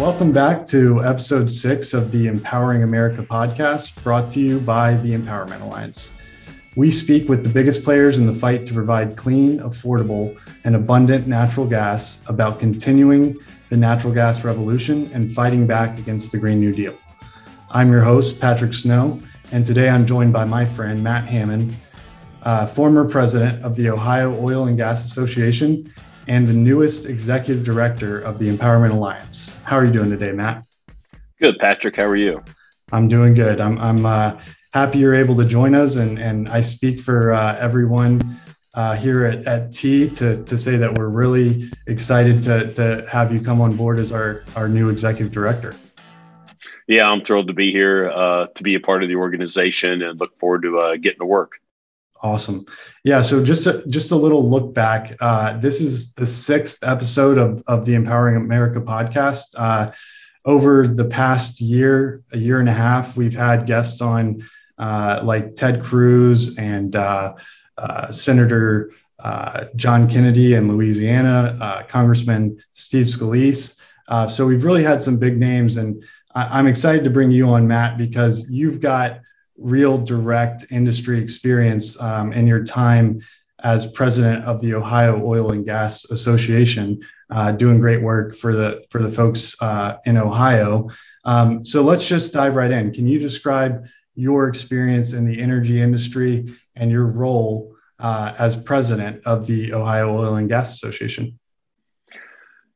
Welcome back to episode six of the Empowering America podcast, brought to you by the Empowerment Alliance. We speak with the biggest players in the fight to provide clean, affordable, and abundant natural gas about continuing the natural gas revolution and fighting back against the Green New Deal. I'm your host, Patrick Snow, and today I'm joined by my friend, Matt Hammond, uh, former president of the Ohio Oil and Gas Association and the newest executive director of the Empowerment Alliance. How are you doing today, Matt? Good, Patrick. How are you? I'm doing good. I'm, I'm uh, happy you're able to join us, and, and I speak for uh, everyone uh, here at, at T to, to say that we're really excited to, to have you come on board as our, our new executive director. Yeah, I'm thrilled to be here uh, to be a part of the organization and look forward to uh, getting to work. Awesome. Yeah. So just a, just a little look back. Uh, this is the sixth episode of, of the Empowering America podcast. Uh, over the past year, a year and a half, we've had guests on uh, like Ted Cruz and uh, uh, Senator uh, John Kennedy in Louisiana, Congressman Steve Scalise. so we've really had some big names, and I- I'm excited to bring you on, Matt, because you've got real direct industry experience um, in your time as president of the Ohio Oil and Gas Association, uh, doing great work for the for the folks uh, in Ohio. Um, so let's just dive right in. Can you describe your experience in the energy industry and your role uh, as president of the Ohio Oil and Gas Association?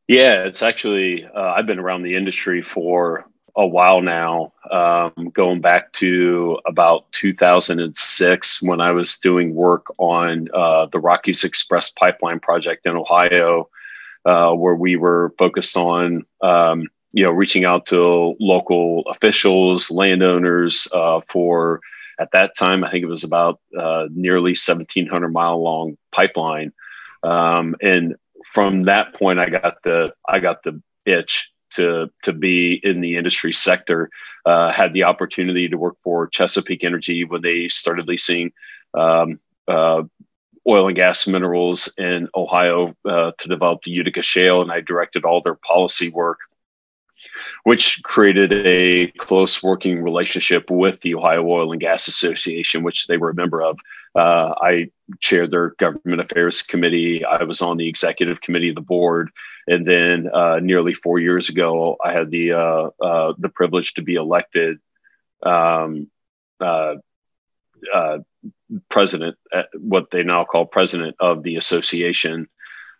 Yeah, it's actually uh, I've been around the industry for a while now, um, going back to about 2006 when I was doing work on uh, the Rockies Express pipeline project in Ohio, uh, where we were focused on um, you know reaching out to local officials, landowners uh, for at that time I think it was about uh, nearly 1,700 mile long pipeline, um, and from that point I got the I got the itch to to be in the industry sector. Uh, had the opportunity to work for Chesapeake Energy when they started leasing um, uh, oil and gas minerals in Ohio uh, to develop the Utica Shale, and I directed all their policy work which created a close working relationship with the Ohio Oil and Gas Association, which they were a member of. Uh, I chaired their government affairs committee. I was on the executive committee of the board, and then uh, nearly four years ago, I had the uh, uh the privilege to be elected um, uh, uh, president, what they now call president of the association.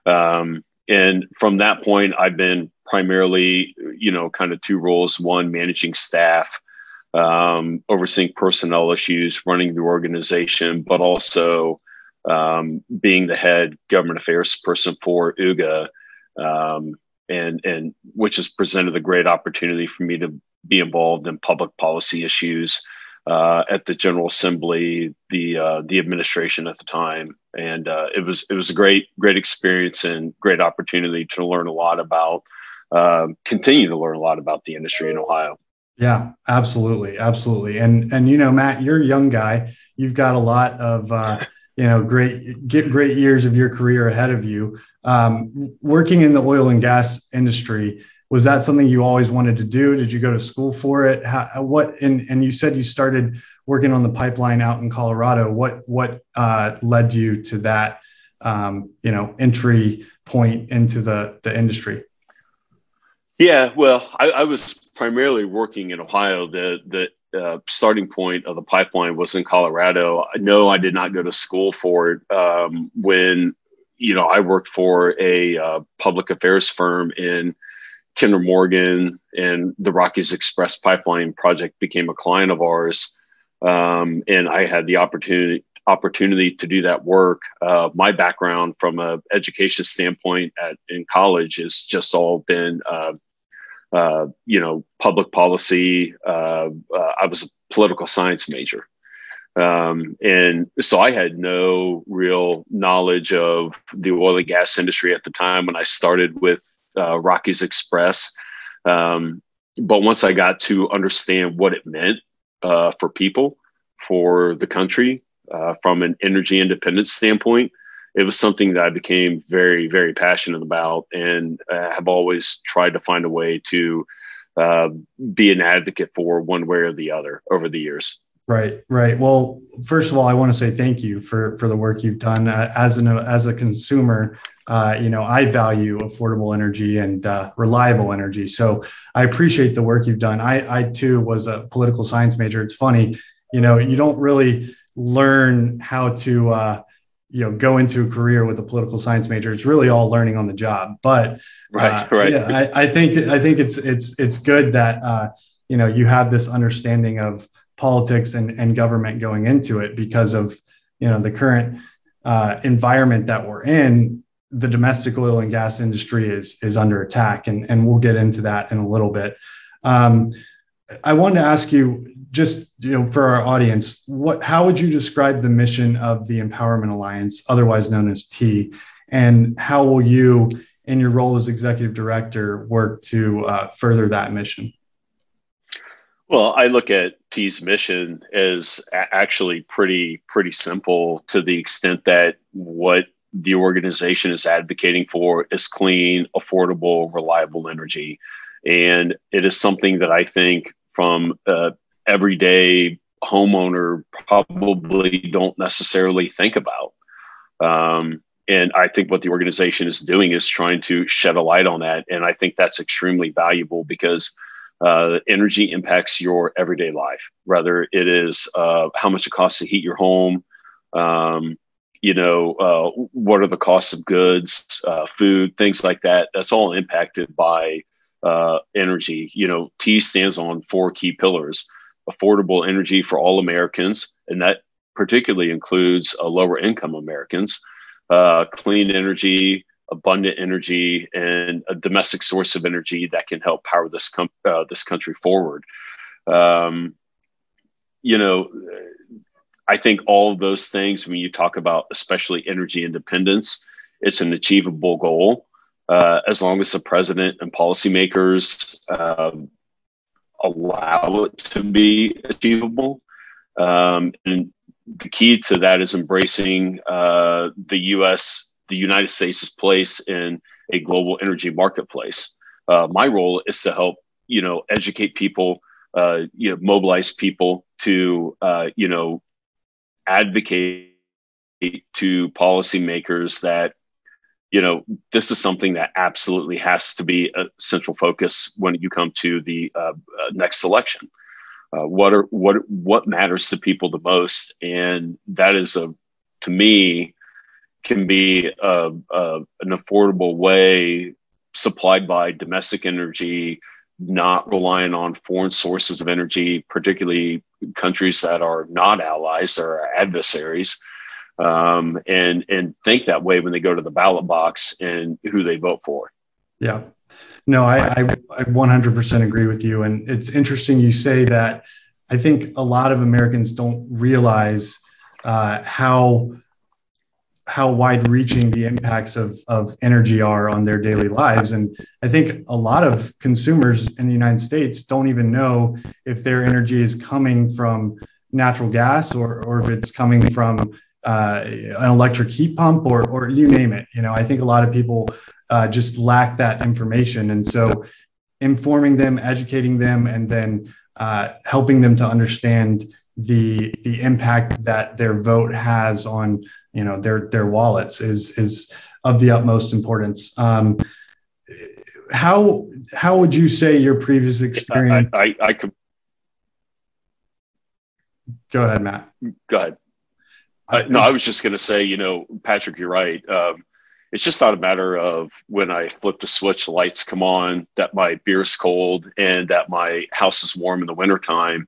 Um, and from that point, I've been primarily, you know, kind of two roles: one, managing staff, um, overseeing personnel issues, running the organization, but also um, being the head government affairs person for OOGA, um, and and which has presented a great opportunity for me to be involved in public policy issues uh, at the General Assembly, the uh, the administration at the time, and uh, it was it was a great great experience and great opportunity to learn a lot about um, continue to learn a lot about the industry in Ohio. Yeah, absolutely, absolutely. And and you know, Matt, you're a young guy. You've got a lot of uh, you know great get great years of your career ahead of you. Um, working in the oil and gas industry was that something you always wanted to do? Did you go to school for it? How, what and and you said you started working on the pipeline out in Colorado. What what uh, led you to that um, you know entry point into the the industry? Yeah, well, I, I was primarily working in Ohio. The the uh, starting point of the pipeline was in Colorado. No, I did not go to school for it. Um, when you know, I worked for a uh, public affairs firm in Kinder Morgan, and the Rockies Express Pipeline project became a client of ours. Um, and I had the opportunity opportunity to do that work. Uh, my background from a education standpoint at in college has just all been uh, you know, public policy. Uh, uh, I was a political science major. Um, and so I had no real knowledge of the oil and gas industry at the time when I started with uh, Rockies Express. Um, but once I got to understand what it meant for people, for the country, from an energy independence standpoint, it was something that I became very, very passionate about and uh, have always tried to find a way to uh, be an advocate for one way or the other over the years. Right, right. Well, first of all, I want to say thank you for for the work you've done uh, as an as a consumer. Uh, you know, I value affordable energy and uh, reliable energy, so I appreciate the work you've done. I, I too was a political science major. It's funny, you know, you don't really learn how to uh, you know go into a career with a political science major it's really all learning on the job. But right uh, right. yeah, I, I, think i think it's it's it's good that uh, you know you have this understanding of politics and, and government going into it because of you know the current uh, environment that we're in. The domestic oil and gas industry is is under attack and and we'll get into that in a little bit. Um, i wanted to ask you just you know for our audience what how would you describe the mission of the empowerment alliance otherwise known as t? And how will you in your role as executive director work to uh, further that mission? Well i look at t's mission as actually pretty pretty simple to the extent that what the organization is advocating for is clean affordable reliable energy. And it is something that i think from uh, everyday homeowner probably don't necessarily think about. Um, and I think what the organization is doing is trying to shed a light on that. And I think that's extremely valuable because uh, energy impacts your everyday life, whether it is uh, how much it costs to heat your home, um, you know, uh, what are the costs of goods, uh, food, things like that. That's all impacted by uh, energy. You know, T stands on four key pillars affordable energy for all Americans, and that particularly includes uh, lower income Americans, uh, clean energy, abundant energy, and a domestic source of energy that can help power this com- uh, this country forward. Um, you know, I think all of those things, when you talk about especially energy independence, it's an achievable goal. Uh, as long as the president and policymakers um, allow it to be achievable. Um, and the key to that is embracing uh, the U.S., the United States' place in a global energy marketplace. Uh, my role is to help, you know, educate people, uh, you know, mobilize people to, uh, you know, advocate to policymakers that you know, this is something that absolutely has to be a central focus when you come to the uh, uh, next election. Uh, what are what what matters to people the most, and that is a to me can be a, a, an affordable way supplied by domestic energy, not relying on foreign sources of energy, particularly countries that are not allies or adversaries um, and and think that way when they go to the ballot box and who they vote for. Yeah, no, I, I, I 100% agree with you, and it's interesting you say that. I think a lot of Americans don't realize uh, how how wide reaching the impacts of, of energy are on their daily lives. And I think a lot of consumers in the United States don't even know if their energy is coming from natural gas or, or if it's coming from uh, an electric heat pump or or you name it. You know, I think a lot of people uh, just lack that information, and so informing them, educating them, and then uh, helping them to understand the the impact that their vote has on you know their their wallets is is of the utmost importance. Um, how how would you say your previous experience? I, I, I could. Go ahead, Matt. Go ahead. Uh, no, I was just going to say, you know, Patrick, you're right. Um, it's just not a matter of when I flip the switch, lights come on, that my beer is cold and that my house is warm in the wintertime.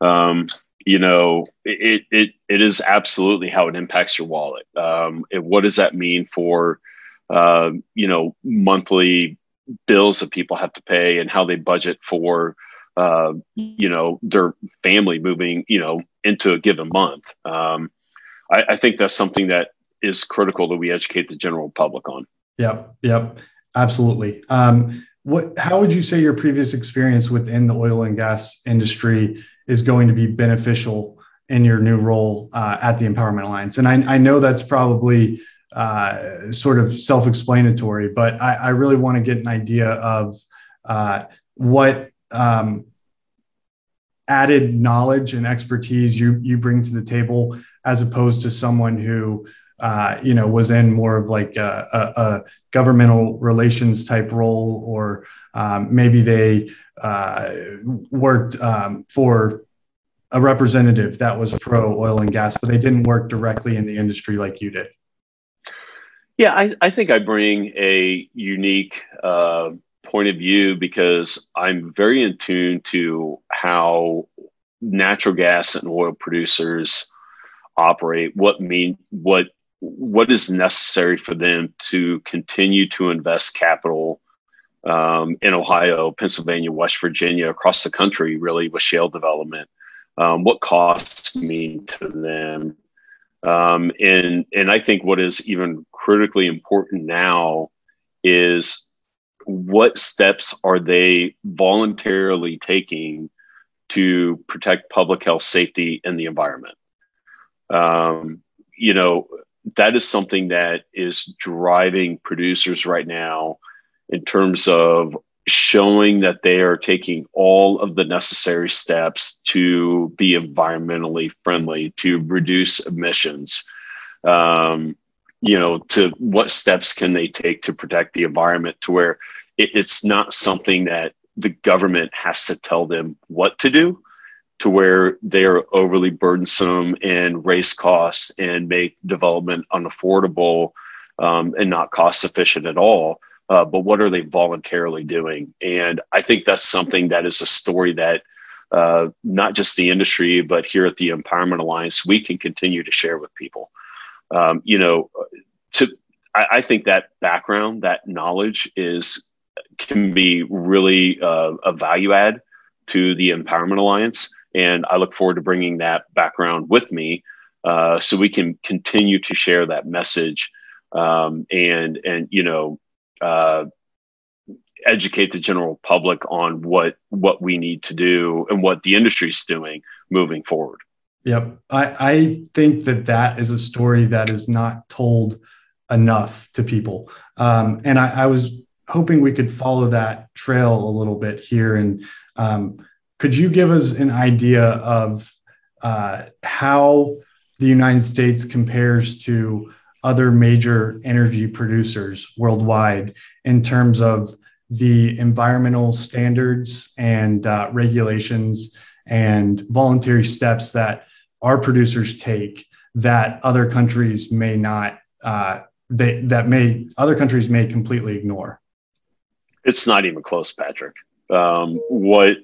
Um, you know, it, it, it is absolutely how it impacts your wallet. Um, and what does that mean for, uh, you know, monthly bills that people have to pay and how they budget for, uh, you know, their family moving, you know, into a given month. Um, I, I think that's something that is critical that we educate the general public on. Yep. Yep. Absolutely. Um, what, how would you say your previous experience within the oil and gas industry is going to be beneficial in your new role uh, at the Empowerment Alliance? And I, I know that's probably uh, sort of self-explanatory, but I, I really want to get an idea of uh, what um, added knowledge and expertise you you bring to the table, as opposed to someone who uh, you know was in more of like a, a, a governmental relations type role, or um, maybe they uh, worked um, for a representative that was pro oil and gas, but they didn't work directly in the industry like you did. Yeah, I, I think I bring a unique uh, point of view because I'm very in tune to how natural gas and oil producers operate, what mean what what is necessary for them to continue to invest capital um, in Ohio, Pennsylvania, West Virginia, across the country, really with shale development. Um, what costs mean to them, um, and and I think what is even critically important now is what steps are they voluntarily taking to protect public health, safety, and the environment. Um, you know that is something that is driving producers right now in terms of showing that they are taking all of the necessary steps to be environmentally friendly, to reduce emissions. Um, you know, to what steps can they take to protect the environment to where it, it's not something that the government has to tell them what to do, to where they are overly burdensome and raise costs and make development unaffordable um, and not cost efficient at all uh, but what are they voluntarily doing? And I think that's something that is a story that uh, not just the industry, but here at the Empowerment Alliance, we can continue to share with people. Um, you know, to I, I, think that background, that knowledge is can be really uh, a value add to the Empowerment Alliance, and I look forward to bringing that background with me uh, so we can continue to share that message um, and and you know uh, educate the general public on what what we need to do and what the industry is doing moving forward. Yep, I, I think that that is a story that is not told enough to people, um, and I, I, was hoping we could follow that trail a little bit here. And um, could you give us an idea of uh, how the United States compares to other major energy producers worldwide in terms of the environmental standards and uh, regulations and voluntary steps that our producers take that other countries may not uh, they, that may other countries may completely ignore? It's not even close patrick um, what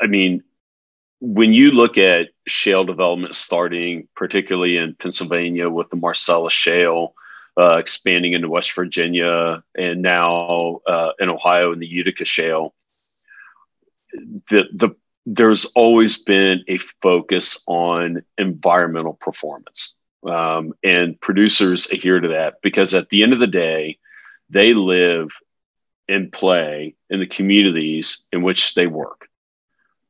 i mean when you look at shale development starting, particularly in Pennsylvania with the Marcellus Shale, uh, expanding into West Virginia, and now uh, in Ohio in the Utica Shale, the, the, there's always been a focus on environmental performance. Um, and producers adhere to that because at the end of the day, they live and play in the communities in which they work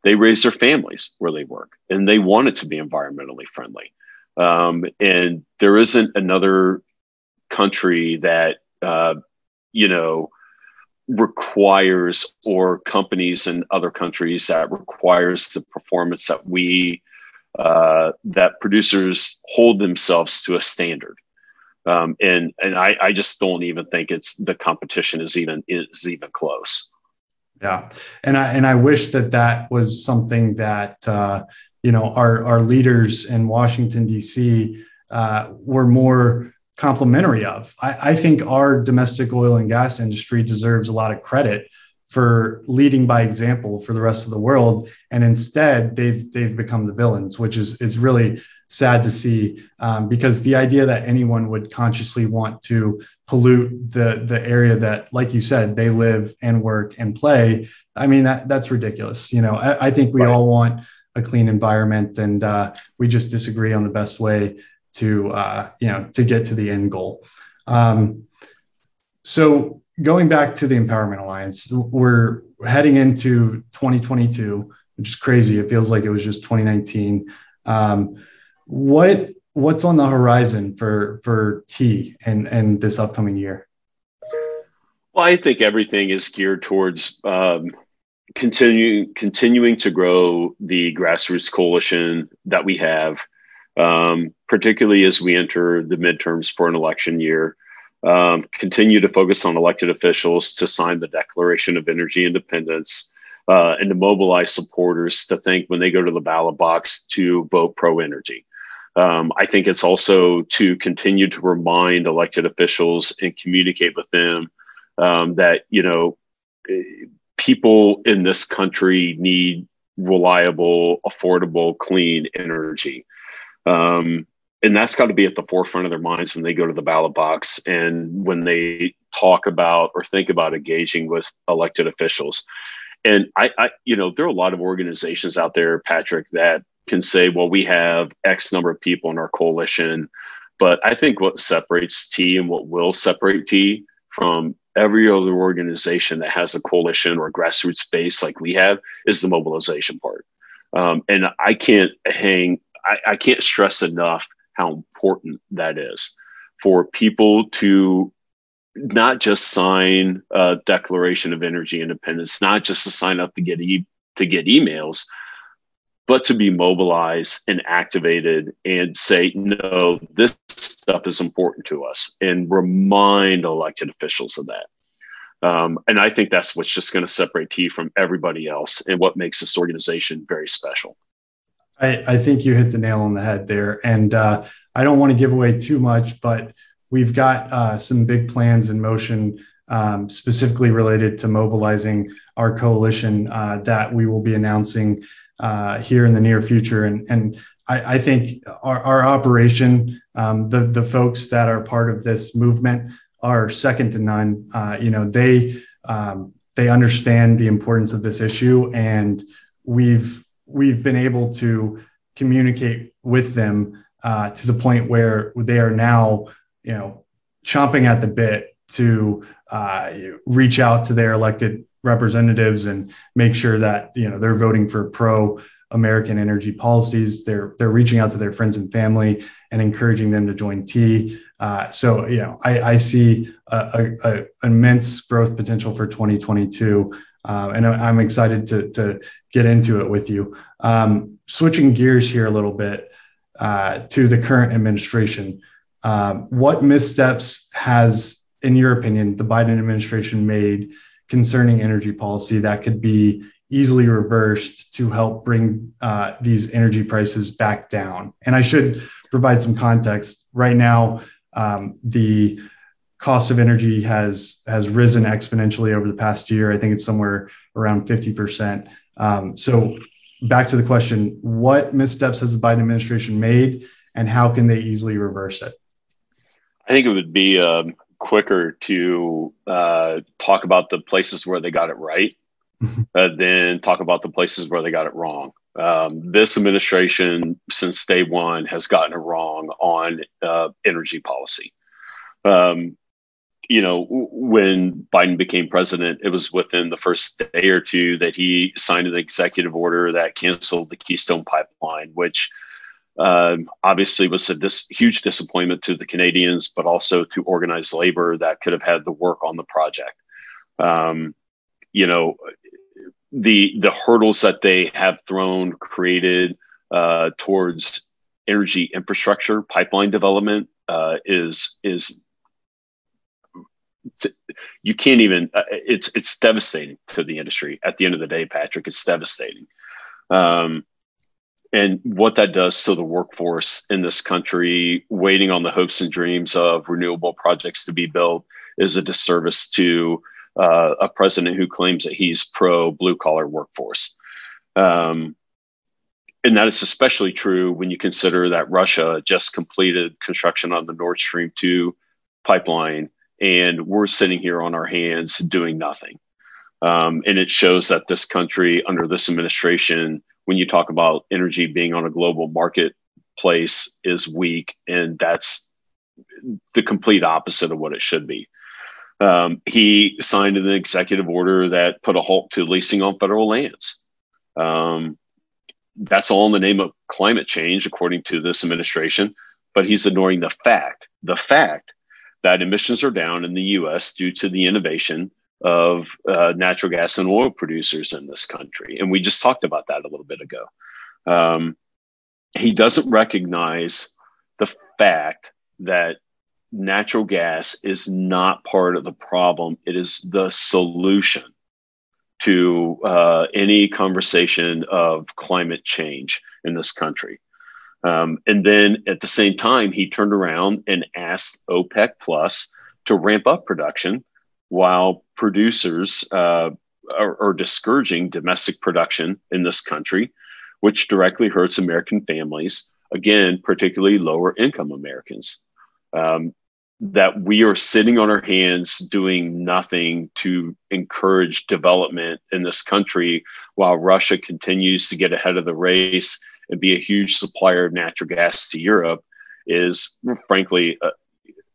they raise their families where they work and they want it to be environmentally friendly. Um, and there isn't another country that, uh, you know, requires or companies in other countries that requires the performance that we uh, that producers hold themselves to a standard um, and and I, I just don't even think it's the competition is even is even close yeah, and I and I wish that that was something that uh, you know our our leaders in Washington D.C. Uh, were more complimentary of. I, I think our domestic oil and gas industry deserves a lot of credit for leading by example for the rest of the world, and instead they've they've become the villains, which is is really sad to see um, because the idea that anyone would consciously want to pollute the the area that like you said they live and work and play i mean that that's ridiculous you know? I, I think we right. all want a clean environment and uh, we just disagree on the best way to uh, you know to get to the end goal. Um, so going back to the empowerment alliance we're heading into 2022 which is crazy. It feels like it was just 2019 um, what what's on the horizon for for T and and this upcoming year? Well, I think everything is geared towards um, continuing continuing to grow the grassroots coalition that we have, um, particularly as we enter the midterms for an election year. Um, continue to focus on elected officials to sign the Declaration of Energy Independence uh, and to mobilize supporters to think when they go to the ballot box to vote pro energy. Um, I think it's also to continue to remind elected officials and communicate with them um, that, you know, people in this country need reliable, affordable, clean energy. Um, and that's got to be at the forefront of their minds when they go to the ballot box and when they talk about or think about engaging with elected officials. And I, I, you know, there are a lot of organizations out there, Patrick, that can say, well, we have X number of people in our coalition. But I think what separates T and what will separate T from every other organization that has a coalition or a grassroots base like we have is the mobilization part. Um, and I can't hang, I, I can't stress enough how important that is for people to not just sign a declaration of energy independence, not just to sign up to get e- to get emails, but to be mobilized and activated and say, no, this stuff is important to us and remind elected officials of that. Um, and I think that's what's just going to separate T from everybody else and what makes this organization very special. I, I think you hit the nail on the head there. And uh, I don't want to give away too much, but we've got uh, some big plans in motion um, specifically related to mobilizing our coalition uh, that we will be announcing uh, here in the near future. And, and I, I think our, our operation, um, the, the folks that are part of this movement are second to none. Uh, you know, they, um, they understand the importance of this issue and we've, we've been able to communicate with them uh, to the point where they are now, you know, chomping at the bit to uh, reach out to their elected representatives and make sure that you know they're voting for pro American energy policies. They're they're reaching out to their friends and family and encouraging them to join T. Uh, so you know I, I see a, a, a, immense growth potential for 2022, uh, and I'm excited to to get into it with you. Um, switching gears here a little bit uh, to the current administration, um, what missteps has, in your opinion, the Biden administration made? Concerning energy policy that could be easily reversed to help bring uh, these energy prices back down. And I should provide some context. Right now, um, the cost of energy has has risen exponentially over the past year. I think it's somewhere around 50%. Um, so back to the question, what missteps has the Biden administration made and how can they easily reverse it? I think it would be um, quicker to uh, talk about the places where they got it right uh, than talk about the places where they got it wrong. Um, this administration, since day one, has gotten it wrong on uh, energy policy. Um, you know, when Biden became president, it was within the first day or two that he signed an executive order that canceled the Keystone Pipeline, which um, obviously was a dis- huge disappointment to the Canadians, but also to organized labor that could have had the work on the project. Um, you know, the the hurdles that they have thrown created uh, towards energy infrastructure pipeline development uh, is is you can't even uh, it's it's devastating to the industry at the end of the day patrick it's devastating um, and what that does to the workforce in this country, waiting on the hopes and dreams of renewable projects to be built, is a disservice to uh, a president who claims that he's pro blue collar workforce. Um, and that is especially true when you consider that Russia just completed construction on the Nord Stream 2 pipeline, and we're sitting here on our hands doing nothing. Um, and it shows that this country, under this administration, when you talk about energy being on a global marketplace is weak, and that's the complete opposite of what it should be. Um, he signed an executive order that put a halt to leasing on federal lands. Um, that's all in the name of climate change, according to this administration. but he's ignoring the fact, the fact that emissions are down in the US due to the innovation of uh, natural gas and oil producers in this country. And we just talked about that a little bit ago. Um, he doesn't recognize the fact that natural gas is not part of the problem, it is the solution to uh, any conversation of climate change in this country. Um, and then at the same time, he turned around and asked OPEC Plus to ramp up production while producers uh, are, are, discouraging domestic production in this country, which directly hurts American families, again, particularly lower income Americans. Um, that we are sitting on our hands doing nothing to encourage development in this country while Russia continues to get ahead of the race and be a huge supplier of natural gas to Europe is frankly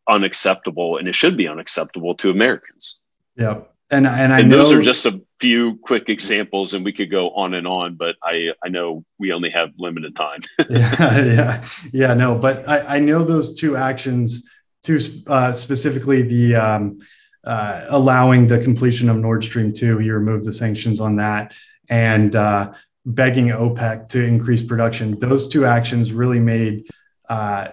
unacceptable and it should be unacceptable to Americans. Yeah. And, and I and know, those are just a few quick examples and we could go on and on, but I, I know we only have limited time. yeah. Yeah. Yeah. No, but I, I know those two actions to uh, specifically the um, uh, allowing the completion of Nord Stream 2. He removed the sanctions on that and uh, begging OPEC to increase production. Those two actions really made uh,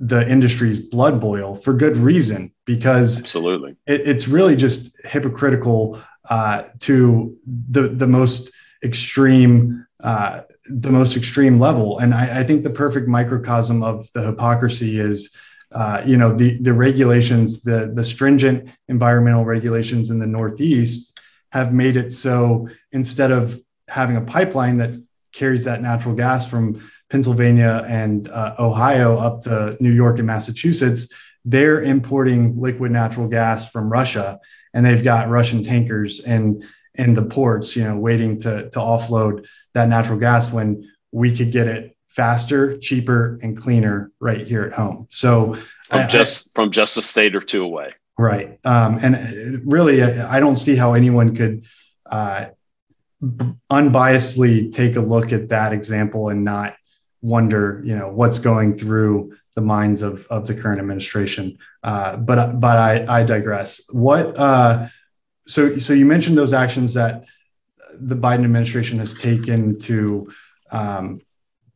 the industry's blood boil for good reason because absolutely it, it's really just hypocritical uh, to the the most extreme uh, the most extreme level. And I, I, think the perfect microcosm of the hypocrisy is uh, you know the the regulations the the stringent environmental regulations in the northeast have made it so instead of having a pipeline that carries that natural gas from Pennsylvania and uh, Ohio up to New York and Massachusetts they're importing liquid natural gas from Russia and they've got Russian tankers in in the ports you know waiting to to offload that natural gas when we could get it faster, cheaper, and cleaner right here at home. So from I, just from just a state or two away. Right. Um, and really, I don't see how anyone could uh, unbiasedly take a look at that example and not wonder, you know, what's going through the minds of, of the current administration. Uh, but but I, I digress. What uh, so so you mentioned those actions that the Biden administration has taken to um,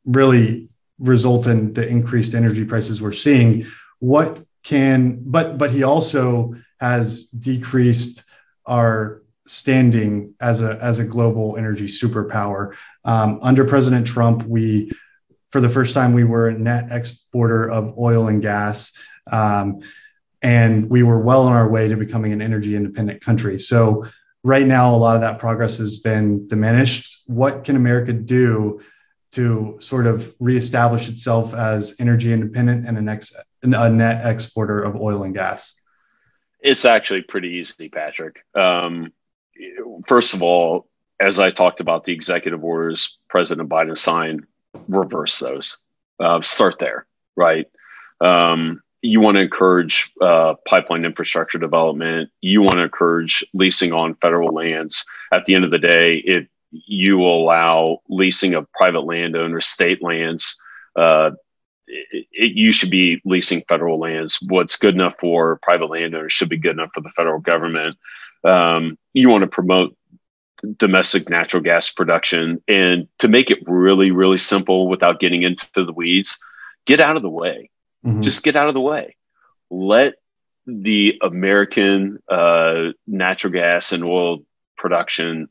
really result in the increased energy prices we're seeing what can but but he also has decreased our standing as a as a global energy superpower um, under president trump we for the first time we were a net exporter of oil and gas um, and we were well on our way to becoming an energy independent country so right now a lot of that progress has been diminished what can america do to sort of reestablish itself as energy independent and a, a net exporter of oil and gas? It's actually pretty easy, Patrick. Um, first of all, as I talked about the executive orders President Biden signed, reverse those. Uh, start there, right? Um, you want to encourage uh, pipeline infrastructure development. You want to encourage leasing on federal lands. At the end of the day, it you will allow leasing of private landowners, state lands. Uh, it, it, you should be leasing federal lands. What's good enough for private landowners should be good enough for the federal government. Um, you want to promote domestic natural gas production and to make it really, really simple without getting into the weeds, get out of the way. Mm-hmm. Just get out of the way. Let the American uh, natural gas and oil production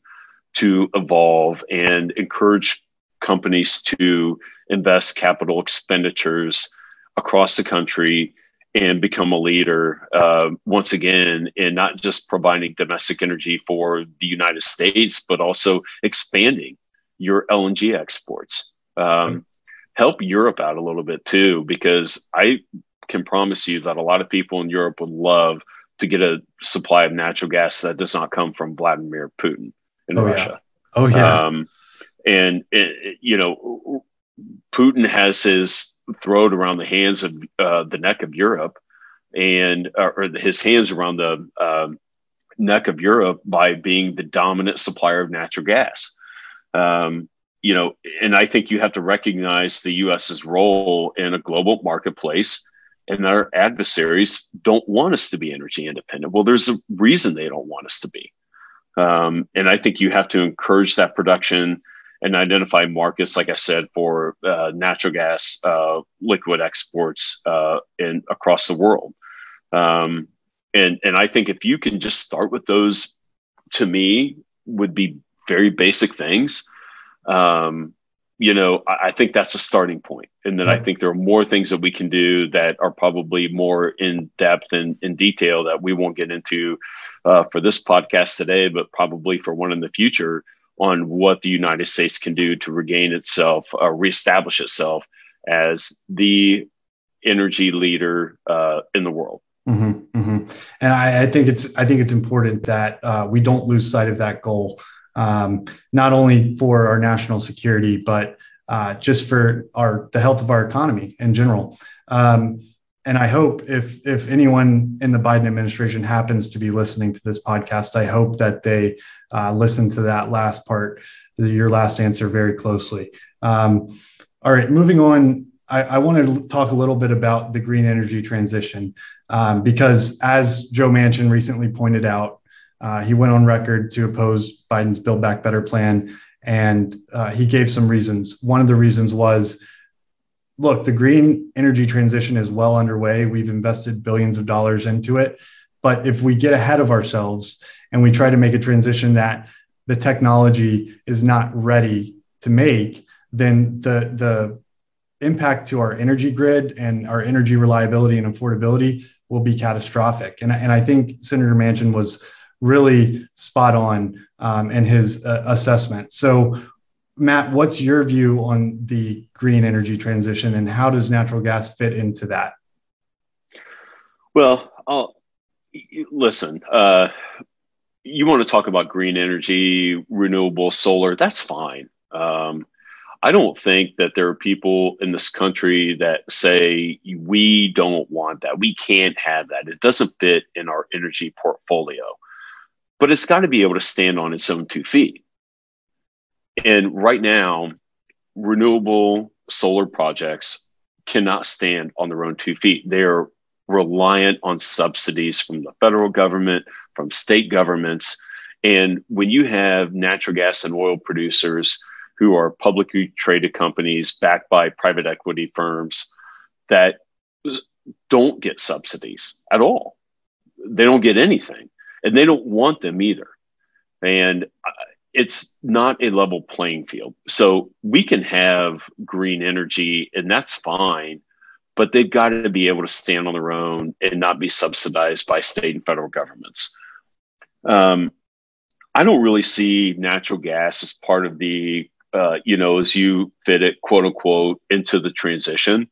to evolve and encourage companies to invest capital expenditures across the country and become a leader uh, once again in not just providing domestic energy for the United States, but also expanding your LNG exports. Um, help Europe out a little bit too, because I can promise you that a lot of people in Europe would love to get a supply of natural gas that does not come from Vladimir Putin in oh, Russia. Yeah. Oh yeah. Um, and it, you know, Putin has his throat around the hands of uh, the neck of Europe, and uh, or his hands around the uh, neck of Europe by being the dominant supplier of natural gas. Um, you know, and I think you have to recognize the U.S.'s role in a global marketplace, and our adversaries don't want us to be energy independent. Well, there's a reason they don't want us to be, um, and I think you have to encourage that production and identify markets, like I said, for uh, natural gas uh, liquid exports uh, in across the world. Um, and and I think if you can just start with those, to me, would be very basic things. Um, you know, I, I, think that's a starting point, and then I think there are more things that we can do that are probably more in depth and in detail that we won't get into uh, for this podcast today, but probably for one in the future on what the United States can do to regain itself, uh, reestablish itself as the energy leader uh, in the world. Mm-hmm, mm-hmm. And I, I, think it's I think it's important that uh, we don't lose sight of that goal, um, not only for our national security, but uh, just for our the health of our economy in general. Um, and I hope if if anyone in the Biden administration happens to be listening to this podcast, I hope that they uh, listen to that last part, your last answer, very closely. Um, all right, moving on. I, I want to talk a little bit about the green energy transition um, because, as Joe Manchin recently pointed out, uh, he went on record to oppose Biden's Build Back Better plan, and uh, he gave some reasons. One of the reasons was look, the green energy transition is well underway. We've invested billions of dollars into it. But if we get ahead of ourselves and we try to make a transition that the technology is not ready to make, then the, the impact to our energy grid and our energy reliability and affordability will be catastrophic. And, and I think Senator Manchin was really spot on um, in his uh, assessment. So Matt, what's your view on the green energy transition and how does natural gas fit into that? Well, I'll, listen, uh, you want to talk about green energy, renewable solar, that's fine. Um, I don't think that there are people in this country that say we don't want that. We can't have that. It doesn't fit in our energy portfolio. But it's got to be able to stand on its own two feet. And right now, renewable solar projects cannot stand on their own two feet. They're reliant on subsidies from the federal government, from state governments. And when you have natural gas and oil producers who are publicly traded companies backed by private equity firms that don't get subsidies at all, they don't get anything and they don't want them either. And uh, it's not a level playing field. So we can have green energy and that's fine, but they've got to be able to stand on their own and not be subsidized by state and federal governments. Um, I don't really see natural gas as part of the, uh, you know, as you fit it, quote unquote, into the transition.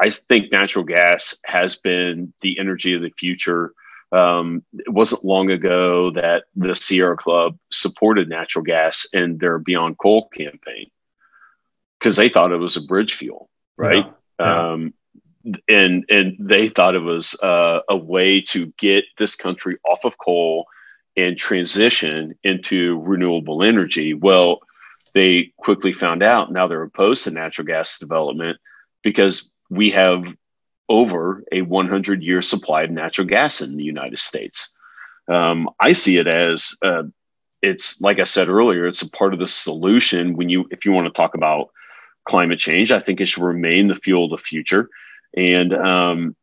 I think natural gas has been the energy of the future um, it wasn't long ago that the Sierra Club supported natural gas in their Beyond Coal campaign because they thought it was a bridge fuel, right? Yeah. Yeah. Um, and and they thought it was uh, a way to get this country off of coal and transition into renewable energy. Well, they quickly found out now they're opposed to natural gas development because we have over a 100 year supply of natural gas in the United States. Um, I see it as uh, it's like I said earlier, it's a part of the solution when you if you want to talk about climate change. I think it should remain the fuel of the future, and um,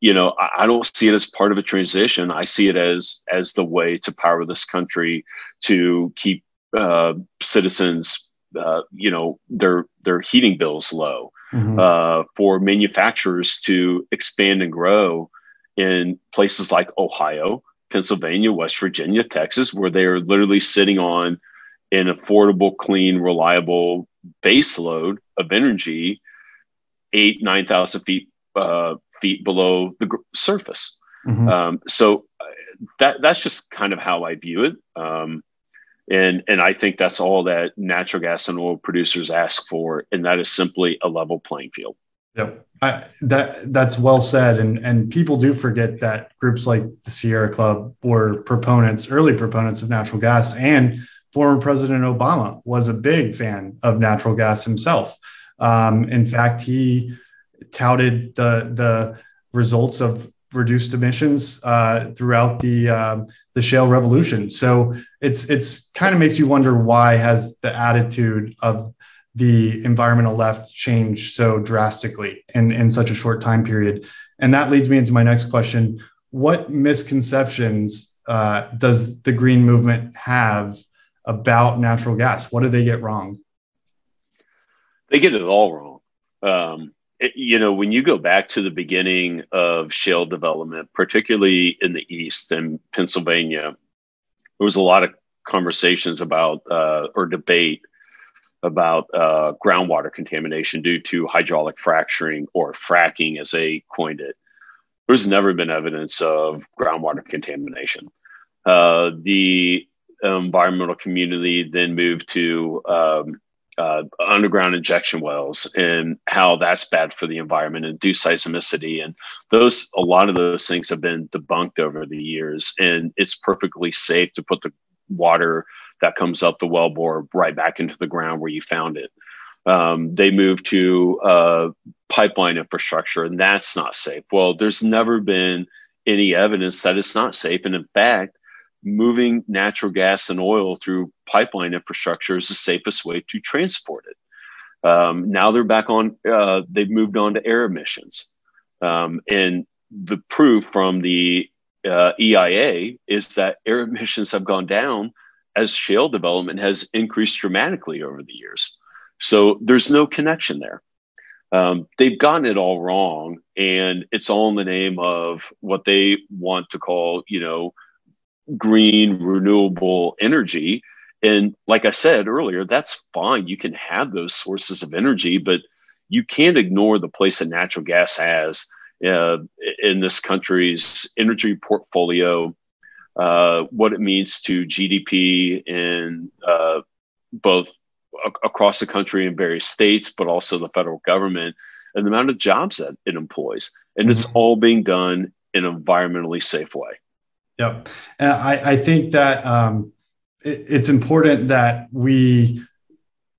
you know I, I, don't see it as part of a transition. I see it as as the way to power this country to keep uh, citizens, uh, you know, their their heating bills low mm-hmm. uh, for manufacturers to expand and grow in places like Ohio, Pennsylvania, West Virginia, Texas, where they are literally sitting on an affordable, clean, reliable base load of energy, eight, 9,000 feet, uh, feet below the surface. Mm-hmm. Um, so uh, that, that's just kind of how I view it. Um, and and I think that's all that natural gas and oil producers ask for, and that is simply a level playing field. Yep, I, that that's well said, and and people do forget that groups like the Sierra Club were proponents, early proponents of natural gas, and former President Obama was a big fan of natural gas himself. Um, in fact, he touted the the results of reduced emissions uh, throughout the um, the shale revolution. So it's it's kind of makes you wonder why has the attitude of the environmental left changed so drastically in, in such a short time period. And that leads me into my next question. What misconceptions uh, does the green movement have about natural gas? What do they get wrong? They get it all wrong. Um, you know, when you go back to the beginning of shale development, particularly in the East and Pennsylvania, there was a lot of conversations about uh, or debate about uh, groundwater contamination due to hydraulic fracturing or fracking, as they coined it. There's never been evidence of groundwater contamination. Uh, the environmental community then moved to um, uh, underground injection wells and how that's bad for the environment and induced seismicity. And those a lot of those things have been debunked over the years. And it's perfectly safe to put the water that comes up the wellbore right back into the ground where you found it. Um, they moved to uh, pipeline infrastructure and that's not safe. Well there's never been any evidence that it's not safe. And in fact moving natural gas and oil through pipeline infrastructure is the safest way to transport it. Um, now they're back on, uh, they've moved on to air emissions. Um, and the proof from the uh, EIA is that air emissions have gone down as shale development has increased dramatically over the years. So there's no connection there. Um, they've gotten it all wrong, and it's all in the name of what they want to call, you know, green renewable energy. And like i said earlier that's fine. You can have those sources of energy but you can't ignore the place that natural gas has uh, in this country's energy portfolio uh, what it means to gdp in uh, both across the country in various states but also the federal government and the amount of jobs that it employs. And mm-hmm. it's all being done in an environmentally safe way Yep. And I, I think that um, it, it's important that we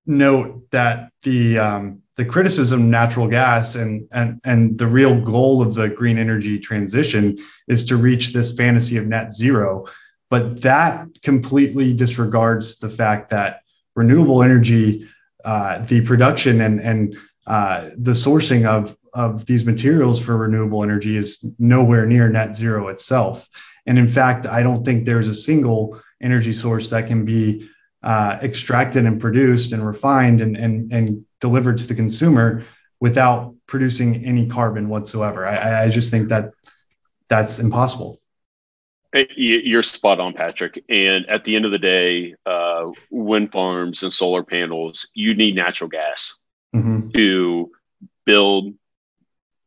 note that the um, the criticism of natural gas and, and and the real goal of the green energy transition is to reach this fantasy of net zero. But that completely disregards the fact that renewable energy, uh, the production and and uh, the sourcing of of these materials for renewable energy is nowhere near net zero itself. And in fact, I don't think there's a single energy source that can be uh, extracted and produced and refined and, and, and delivered to the consumer without producing any carbon whatsoever. I, I just think that that's impossible. You're spot on, Patrick. And at the end of the day, uh, wind farms and solar panels, you need natural gas mm-hmm. to build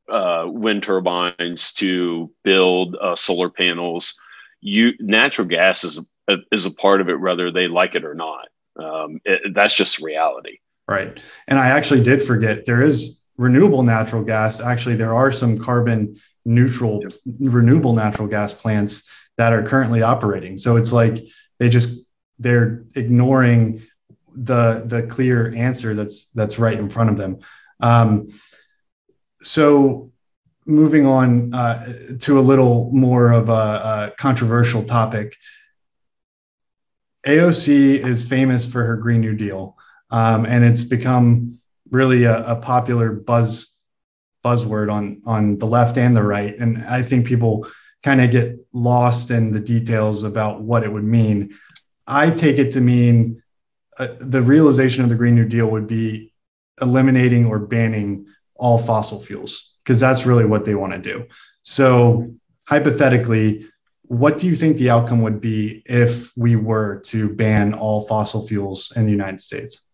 uh, wind turbines to build uh, solar panels. You natural gas is a, is a part of it, whether they like it or not. Um, it, that's just reality. Right. And I actually did forget there is renewable natural gas. Actually, there are some carbon neutral yep. renewable natural gas plants that are currently operating. So it's like they just they're ignoring the the clear answer that's that's right in front of them. Um, so moving on uh, to a little more of a, a, controversial topic. Aoc is famous for her green new deal um, and it's become really a, a, popular buzz buzzword on on the left and the right. And i think people kind of get lost in the details about what it would mean. I take it to mean uh, the realization of the green new deal would be eliminating or banning all fossil fuels because that's really what they want to do. So, hypothetically, what do you think the outcome would be if we were to ban all fossil fuels in the United States?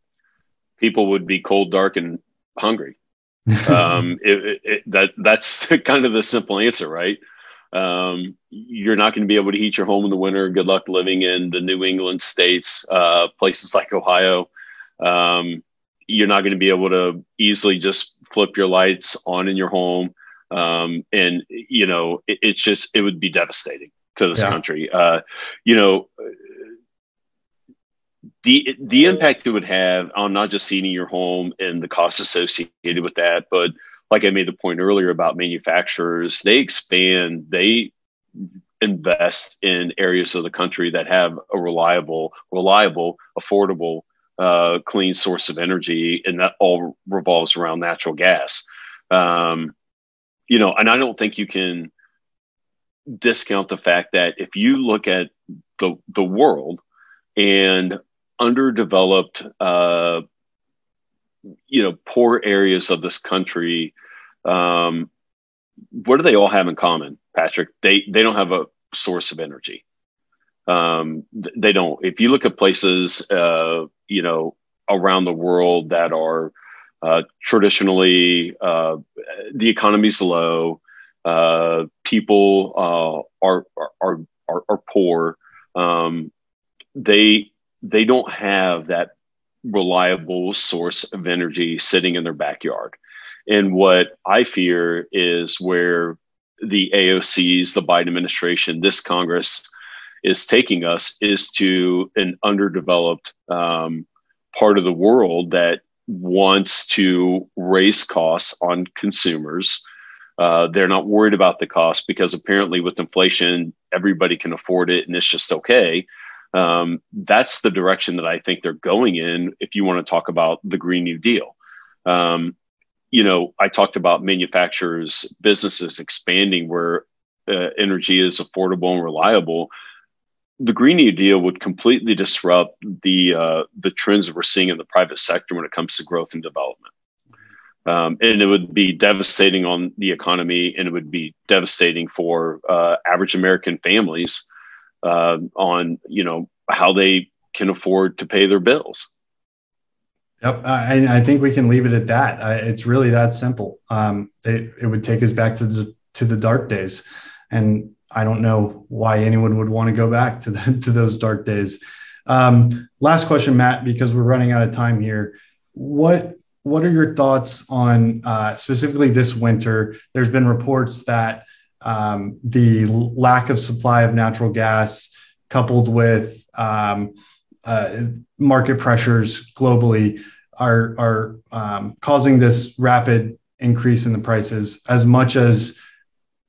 People would be cold, dark, and hungry. um, it, it, that that's kind of the simple answer, right? Um, you're not going to be able to heat your home in the winter. Good luck living in the New England states, uh, places like Ohio. Um, you're not going to be able to easily just flip your lights on in your home. Um, and, you know, it, it's just, it would be devastating to this yeah. country. Uh, you know, the the impact it would have on not just heating your home and the costs associated with that, but like I made the point earlier about manufacturers, they expand, they invest in areas of the country that have a reliable, reliable, affordable, uh, clean source of energy, and that all revolves around natural gas. Um, you know, and I don't think you can discount the fact that if you look at the the world and underdeveloped, uh, you know, poor areas of this country, um, what do they all have in common, Patrick? They they don't have a source of energy. Um, they don't. If you look at places, uh, you know, around the world that are uh, traditionally uh, the economy's low, uh, people uh, are, are are are poor. Um, they they don't have that reliable source of energy sitting in their backyard. And what I fear is where the AOCs, the Biden administration, this Congress is taking us is to an underdeveloped um, part of the world that wants to raise costs on consumers. Uh, they're not worried about the cost because apparently, with inflation, everybody can afford it and it's just okay. Um, that's the direction that I think they're going in if you want to talk about the Green New Deal. Um, you know, I talked about manufacturers, businesses expanding where uh, energy is affordable and reliable. The Green New Deal would completely disrupt the uh, the trends that we're seeing in the private sector when it comes to growth and development. Um, and it would be devastating on the economy, and it would be devastating for uh, average American families uh, on you know how they can afford to pay their bills. Yep, I, I think we can leave it at that. I, it's really that simple. Um, it, it would take us back to the to the dark days, and I don't know why anyone would want to go back to the, to those dark days. Um, last question, Matt, because we're running out of time here. What what are your thoughts on uh, specifically this winter? There's been reports that um, the lack of supply of natural gas, coupled with um, uh, market pressures globally are are um, causing this rapid increase in the prices as much as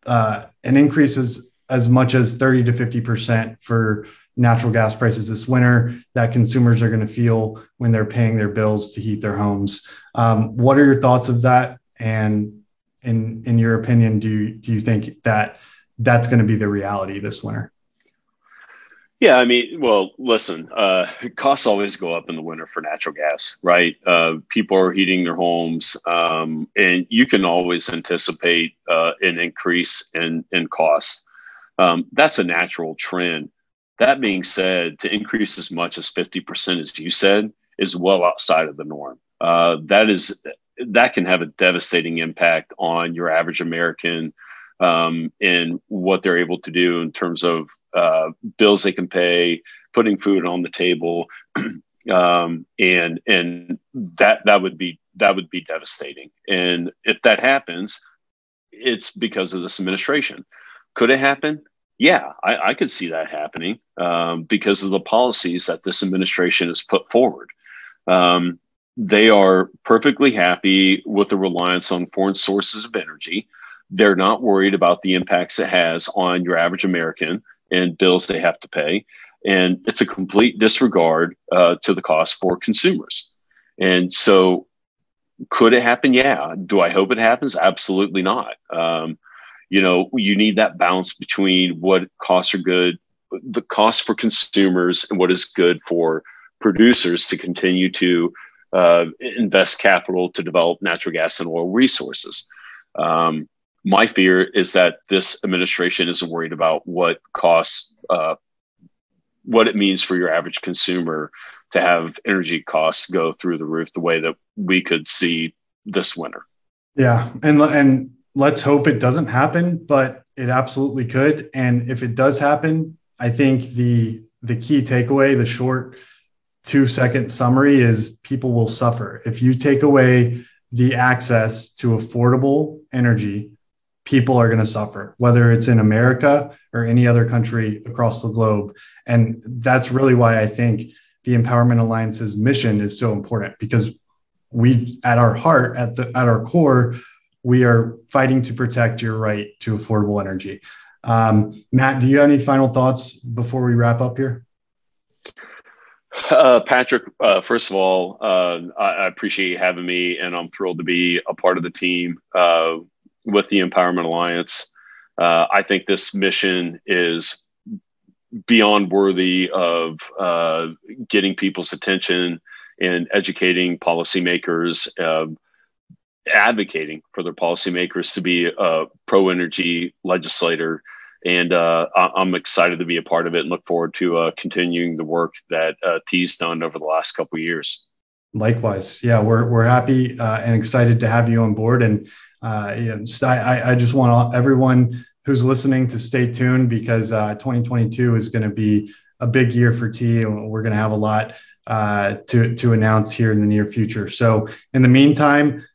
uh, an increase as, as much as 30 to 50 percent for natural gas prices this winter that consumers are going to feel when they're paying their bills to heat their homes. Um, what are your thoughts of that? And in in your opinion, do you, do you think that that's going to be the reality this winter? Yeah, I mean, well, listen, uh, costs always go up in the winter for natural gas, right? Uh, people are heating their homes, um, and you can always anticipate uh, an increase in in costs. Um, that's a natural trend. That being said, to increase as much as fifty percent, as you said, is well outside of the norm. Uh, that is that can have a devastating impact on your average American um, and what they're able to do in terms of uh, bills they can pay, putting food on the table, um, and and that that would be that would be devastating. And if that happens, it's because of this administration. Could it happen? Yeah, I, I could see that happening um, because of the policies that this administration has put forward. Um, they are perfectly happy with the reliance on foreign sources of energy. They're not worried about the impacts it has on your average American and bills they have to pay. And it's a complete disregard uh, to the cost for consumers. And so, could it happen? Yeah. Do I hope it happens? Absolutely not. Um, you know, you need that balance between what costs are good, the cost for consumers, and what is good for producers to continue to uh, invest capital to develop natural gas and oil resources. Um, my fear is that this administration isn't worried about what costs, uh, what it means for your average consumer to have energy costs go through the roof the way that we could see this winter. Yeah, and and let's hope it doesn't happen, but it absolutely could. And if it does happen, I think the the key takeaway, the short two second summary is people will suffer if you take away the access to affordable energy people are going to suffer, whether it's in America or any other country across the globe. And that's really why I think the Empowerment Alliance's mission is so important because we, at our heart, at the at our core, we are fighting to protect your right to affordable energy. Um, Matt, do you have any final thoughts before we wrap up here? Uh, Patrick, uh, first of all, uh, I, I, appreciate you having me, and I'm thrilled to be a part of the team uh, with the Empowerment Alliance. Uh, I think this mission is beyond worthy of uh, getting people's attention and educating policymakers, um, advocating for their policymakers to be a pro energy legislator and uh, I'm excited to be a part of it and look forward to uh, continuing the work that uh, TEA's done over the last couple of years. Likewise, yeah, we're we're happy uh, and excited to have you on board, and uh, you know, I I just want everyone who's listening to stay tuned because uh, 2022 is going to be a big year for T, and we're going to have a lot to to announce here in the near future. So, in the meantime,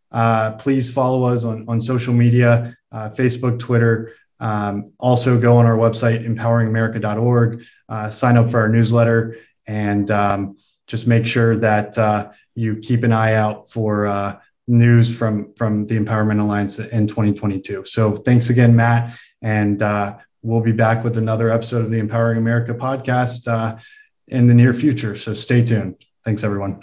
please follow us on on social media, Facebook, Twitter. Um, also, go on our website, empoweringamerica.org, uh, sign up for our newsletter, and um, just make sure that uh, you keep an eye out for uh, news from, from the Empowerment Alliance in 2022. So, thanks again, Matt. And uh, we'll be back with another episode of the Empowering America podcast uh, in the near future. So, stay tuned. Thanks, everyone.